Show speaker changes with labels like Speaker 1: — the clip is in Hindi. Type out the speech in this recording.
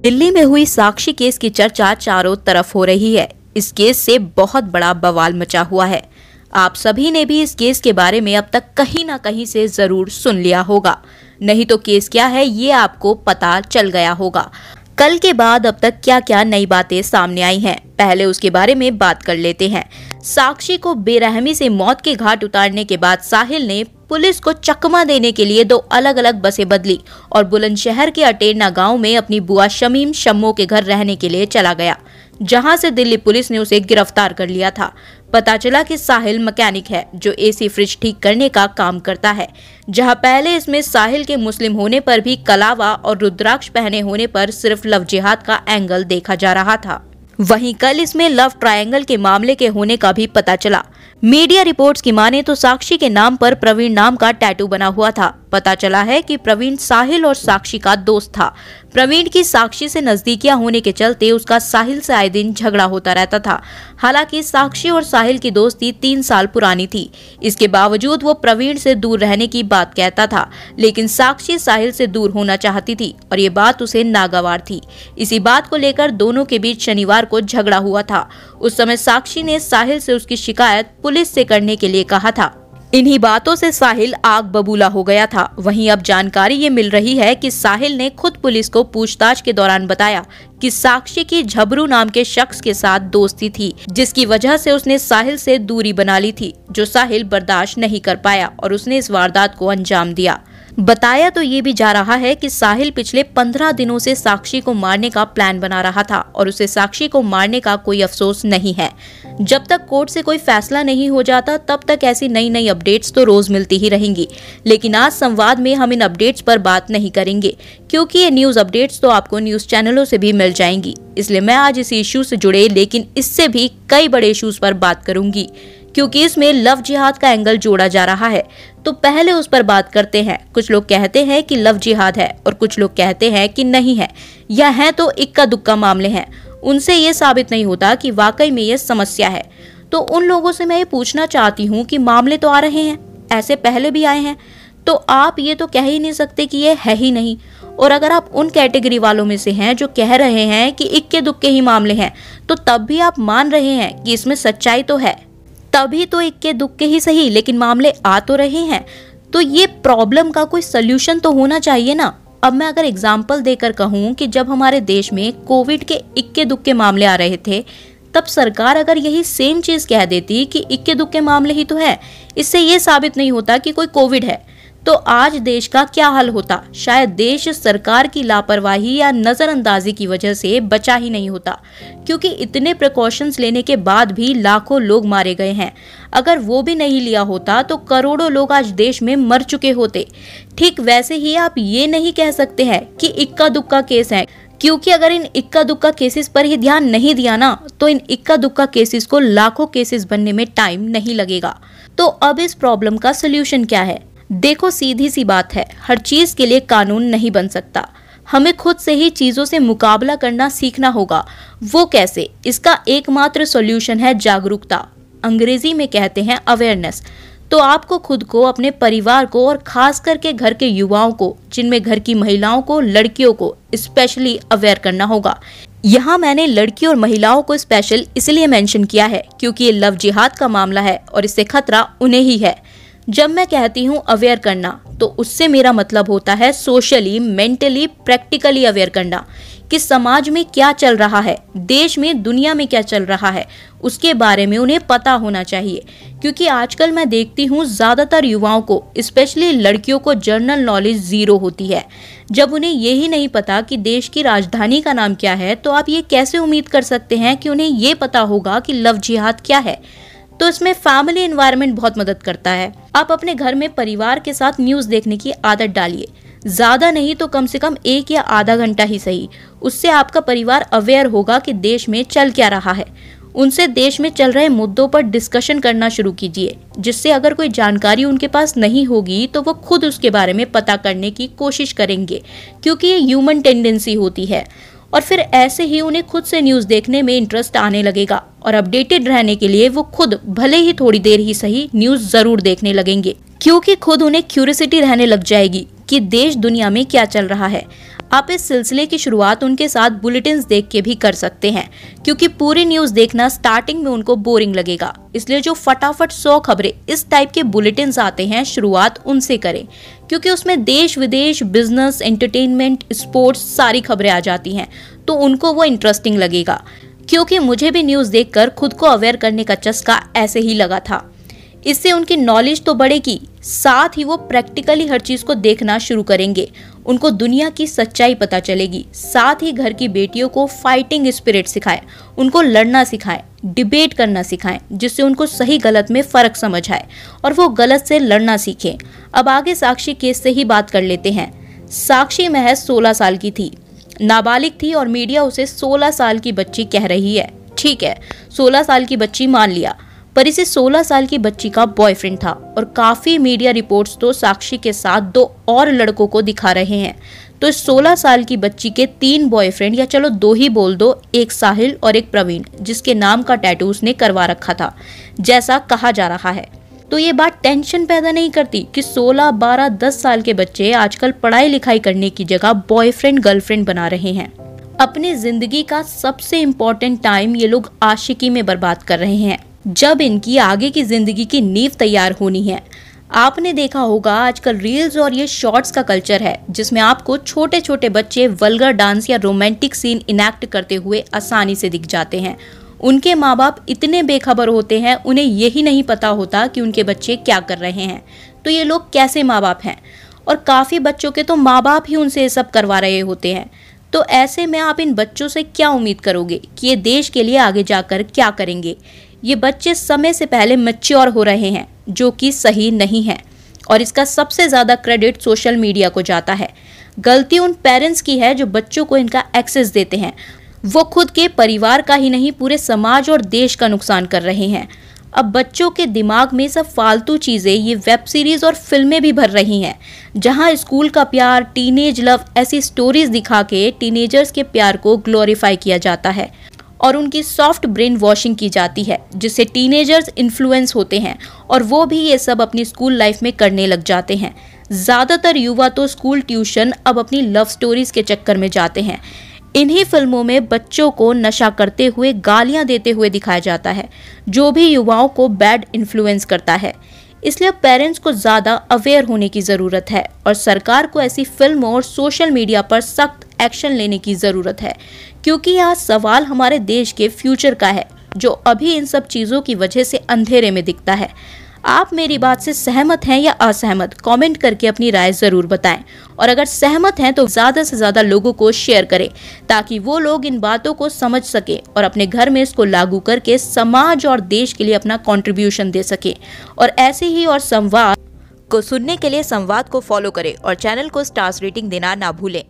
Speaker 1: दिल्ली में हुई साक्षी केस की चर्चा चारों तरफ़ हो रही है। इस केस से बहुत बड़ा बवाल मचा हुआ है। आप सभी ने भी इस केस के बारे में अब तक कहीं ना कहीं से ज़रूर सुन लिया होगा। नहीं तो केस क्या है, ये आपको पता चल गया होगा। कल के बाद अब तक क्या क्या नई बातें सामने आई हैं, पहले उसके बारे में बात कर लेते हैं। साक्षी को बेरहमी से मौत के घाट उतारने के बाद साहिल ने पुलिस को चकमा देने के लिए दो अलग अलग बसें बदली और बुलंदशहर के अटेरना गाँव में अपनी बुआ शमीम शम्मो के घर रहने के लिए चला गया, जहाँ से दिल्ली पुलिस ने उसे गिरफ़्तार कर लिया था। पता चला कि साहिल मैकेनिक है, जो एसी फ्रिज ठीक करने का काम करता है, जहाँ पहले इसमें साहिल के मुस्लिम होने पर भी कलावा और रुद्राक्ष पहने होने पर सिर्फ़ लव जिहाद का एंगल देखा जा रहा था। वहीं कल इसमें लव ट्रायंगल के मामले के होने का भी पता चला। मीडिया रिपोर्ट्स की माने तो साक्षी के नाम पर प्रवीण नाम का टैटू बना हुआ था। पता चला है कि प्रवीण साहिल और साक्षी का दोस्त था। प्रवीण की साक्षी से नजदीकियाँ होने के चलते उसका साहिल से आए दिन झगड़ा होता रहता था। हालाँकि साक्षी और साहिल की दोस्ती तीन साल पुरानी थी। इसके बावजूद वो प्रवीण से दूर रहने की बात कहता था, लेकिन साक्षी साहिल से दूर होना चाहती थी और ये बात उसे नागवार थी। इसी बात को लेकर दोनों के बीच शनिवार को झगड़ा हुआ था। उस समय साक्षी ने साहिल से उसकी शिकायत पुलिस से करने के लिए कहा था। इन्हीं बातों से साहिल आग बबूला हो गया था। वहीं अब जानकारी ये मिल रही है कि साहिल ने खुद पुलिस को पूछताछ के दौरान बताया कि साक्षी की झबरू नाम के शख्स के साथ दोस्ती थी, जिसकी वजह से उसने साहिल से दूरी बना ली थी, जो साहिल बर्दाश्त नहीं कर पाया और उसने इस वारदात को अंजाम दिया। बताया तो ये भी जा रहा है कि साहिल पिछले पंद्रह दिनों से साक्षी को मारने का प्लान बना रहा था और उसे साक्षी को मारने का कोई अफसोस नहीं है। जब तक कोर्ट से कोई फैसला नहीं हो जाता, तब तक ऐसी नई नई अपडेट्स तो रोज मिलती ही रहेंगी। लेकिन आज संवाद में हम इन अपडेट्स पर बात नहीं करेंगे, क्योंकि ये न्यूज़ अपडेट्स तो आपको न्यूज़ चैनलों से भी मिल जाएँगी। इसलिए मैं आज इस इश्यू से जुड़े, लेकिन इससे भी कई बड़े इशूज पर बात करूँगी। क्योंकि इसमें लव जिहाद का एंगल जोड़ा जा रहा है। तो पहले उस पर बात करते हैं। कुछ लोग कहते हैं कि लव जिहाद है और कुछ लोग कहते हैं कि नहीं है। या है तो इक्का दुक्का मामले हैं। उनसे ये साबित नहीं होता कि वाकई में ये समस्या है। तो उन लोगों से मैं ये पूछना चाहती हूँ कि मामले तो आ रहे हैं, ऐसे पहले भी आए हैं। तो आप ये तो कह ही नहीं सकते कि ये है ही नहीं। और अगर आप उन कैटेगरी वालों में से हैं जो कह रहे हैं कि इक्के दुक्के ही मामले हैं तो तब भी आप मान रहे हैं कि इसमें सच्चाई तो है। तभी तो इक्के दुक्के ही सही, लेकिन मामले आ तो रहे हैं। तो ये प्रॉब्लम का कोई सोल्यूशन तो होना चाहिए ना? अब मैं अगर एग्ज़ाम्पल देकर कहूँ कि जब हमारे देश में कोविड के इक्के दुक्के मामले आ रहे थे, तब सरकार अगर यही सेम चीज़ कह देती कि इक्के दुक्के मामले ही तो है, इससे ये साबित नहीं होता कि कोई कोविड है। तो आज देश का क्या हाल होता? शायद देश सरकार की लापरवाही या नजरअंदाजी की वजह से बचा ही नहीं होता, क्योंकि इतने प्रिकॉशंस लेने के बाद भी लाखों लोग मारे गए हैं। अगर वो भी नहीं लिया होता तो करोड़ों लोग आज देश में मर चुके होते। ठीक वैसे ही आप ये नहीं कह सकते हैं कि इक्का दुक्का केस है, क्योंकि अगर इन इक्का दुक्का केसेस पर ही ध्यान नहीं दिया ना तो इन इक्का दुक्का केसेस को लाखों केसेस बनने में टाइम नहीं लगेगा। तो अब इस प्रॉब्लम का सोल्यूशन क्या है? देखो, सीधी सी बात है, हर चीज़ के लिए कानून नहीं बन सकता। हमें खुद से ही चीज़ों से मुकाबला करना सीखना होगा। वो कैसे? इसका एकमात्र सॉल्यूशन है जागरूकता। अंग्रेज़ी में कहते हैं अवेयरनेस तो आपको खुद को, अपने परिवार को और खास करके घर के युवाओं को, जिनमें घर की महिलाओं को, लड़कियों को स्पेशली अवेयर करना होगा। यहाँ मैंने लड़की और महिलाओं को स्पेशल इसलिए मेंशन किया है, क्योंकि ये लव जिहाद का मामला है और इससे खतरा उन्हें ही है। जब मैं कहती हूँ अवेयर करना तो उससे मेरा मतलब होता है सोशली मेंटली प्रैक्टिकली अवेयर करना कि समाज में क्या चल रहा है, देश में, दुनिया में क्या चल रहा है, उसके बारे में उन्हें पता होना चाहिए। क्योंकि आजकल मैं देखती हूँ ज़्यादातर युवाओं को स्पेशली लड़कियों को जर्नल नॉलेज ज़ीरो होती है। जब उन्हें यही नहीं पता कि देश की राजधानी का नाम क्या है तो आप ये कैसे उम्मीद कर सकते हैं कि उन्हें ये पता होगा कि लव जिहाद क्या है? तो इसमें फैमिली इन्वायरमेंट बहुत मदद करता है। आप अपने घर में परिवार के साथ न्यूज़ देखने की आदत डालिए। ज़्यादा नहीं तो कम से कम एक या आधा घंटा ही सही। उससे आपका परिवार अवेयर होगा कि देश में चल क्या रहा है। उनसे देश में चल रहे मुद्दों पर डिस्कशन करना शुरू कीजिए, जिससे अगर कोई जानकारी उनके पास नहीं होगी तो वो खुद उसके बारे में पता करने की कोशिश करेंगे, क्योंकि ये ह्यूमन टेंडेंसी होती है। और फिर ऐसे ही उन्हें खुद से न्यूज़ देखने में इंटरेस्ट आने लगेगा। और अपडेटेड रहने के लिए वो खुद भले ही थोड़ी देर ही सही न्यूज़ ज़रूर देखने लगेंगे। क्योंकि खुद उन्हें क्यूरियसिटी रहने लग जाएगी कि देश दुनिया में क्या चल रहा है। आप इस सिलसिले की शुरुआत उनके साथ बुलेटिन देख के भी कर सकते हैं, क्योंकि पूरी न्यूज़ देखना स्टार्टिंग में उनको बोरिंग लगेगा। इसलिए जो फटाफट सौ खबरें इस टाइप के बुलेटिन आते हैं, शुरुआत उनसे करें, क्योंकि उसमें देश विदेश बिज़नेस, एंटरटेनमेंट, स्पोर्ट्स सारी खबरें आ जाती हैं तो उनको वो इंटरेस्टिंग लगेगा, क्योंकि मुझे भी न्यूज़ देखकर खुद को अवेयर करने का चस्का ऐसे ही लगा था। इससे उनकी नॉलेज तो बढ़ेगी, साथ ही वो प्रैक्टिकली हर चीज़ को देखना शुरू करेंगे उनको दुनिया की सच्चाई पता चलेगी। साथ ही घर की बेटियों को फाइटिंग स्पिरिट सिखाए, उनको लड़ना सिखाए डिबेट करना सिखाएँ, जिससे उनको सही गलत में फ़र्क समझ आए और वो गलत से लड़ना सीखें। अब आगे साक्षी केस से ही बात कर लेते हैं। साक्षी महज 16 साल की थी। नाबालिग थी और मीडिया उसे 16 साल की बच्ची कह रही है। ठीक है 16 साल की बच्ची मान लिया। पर इसे 16 साल की बच्ची का बॉयफ्रेंड था। और काफ़ी मीडिया रिपोर्ट्स तो साक्षी के साथ दो और लड़कों को दिखा रहे हैं। तो इस 16 साल की बच्ची के तीन बॉयफ्रेंड या चलो दो ही बोल दो एक साहिल और एक प्रवीण जिसके नाम का टैटू उसने करवा रखा था जैसा कहा जा रहा है। तो ये बात टेंशन पैदा नहीं करती कि 16, 12, 10 साल के बच्चे आजकल पढ़ाई लिखाई करने की जगह बॉयफ्रेंड गर्लफ्रेंड बना रहे हैं। अपनी ज़िंदगी का सबसे इम्पोर्टेंट टाइम ये लोग आशिकी में बर्बाद कर रहे हैं। जब इनकी आगे की ज़िंदगी की नींव तैयार होनी है। आपने देखा होगा, आजकल रील्स और ये शॉर्ट्स का कल्चर है, जिसमें आपको छोटे छोटे बच्चे वल्गर डांस या रोमांटिक सीन इनेक्ट करते हुए आसानी से दिख जाते हैं। उनके माँ बाप इतने बेखबर होते हैं, उन्हें यही नहीं पता होता कि उनके बच्चे क्या कर रहे हैं। तो ये लोग कैसे माँ बाप हैं? और काफ़ी बच्चों के तो माँ बाप ही उनसे ये सब करवा रहे होते हैं। तो ऐसे में आप इन बच्चों से क्या उम्मीद करोगे कि ये देश के लिए आगे जाकर क्या करेंगे? ये बच्चे समय से पहले मच्योर हो रहे हैं, जो कि सही नहीं है। और इसका सबसे ज़्यादा क्रेडिट सोशल मीडिया को जाता है। गलती उन पेरेंट्स की है जो बच्चों को इनका एक्सेस देते हैं। वो खुद के परिवार का ही नहीं, पूरे समाज और देश का नुकसान कर रहे हैं। अब बच्चों के दिमाग में सब फालतू चीज़ें, ये वेब सीरीज़ और फ़िल्में भी भर रही हैं, जहाँ स्कूल का प्यार टीनेज लव ऐसी स्टोरीज दिखा के टीनेजर्स के प्यार को ग्लोरीफाई किया जाता है। और उनकी सॉफ्ट ब्रेन वॉशिंग की जाती है, जिससे टीनेजर्स इन्फ्लुएंस होते हैं और वो भी ये सब अपनी स्कूल लाइफ में करने लग जाते हैं। ज़्यादातर युवा तो स्कूल ट्यूशन अब अपनी लव स्टोरीज के चक्कर में जाते हैं। इन्हीं फ़िल्मों में बच्चों को नशा करते हुए गालियाँ देते हुए दिखाया जाता है, जो भी युवाओं को बैड इन्फ्लुएंस करता है। इसलिए पेरेंट्स को ज़्यादा अवेयर होने की ज़रूरत है और सरकार को ऐसी फ़िल्मों और सोशल मीडिया पर सख्त एक्शन लेने की ज़रूरत है। क्योंकि यह सवाल हमारे देश के फ्यूचर का है, जो अभी इन सब चीज़ों की वजह से अंधेरे में दिखता है। आप मेरी बात से सहमत हैं या असहमत, कमेंट करके अपनी राय ज़रूर बताएँ। और अगर सहमत हैं तो ज़्यादा से ज़्यादा लोगों को शेयर करें, ताकि वो लोग इन बातों को समझ सके और अपने घर में इसको लागू करके समाज और देश के लिए अपना कंट्रीब्यूशन दे सके। और ऐसे ही और संवाद को सुनने के लिए संवाद को फॉलो करें और चैनल को स्टार्स रेटिंग देना ना भूलें।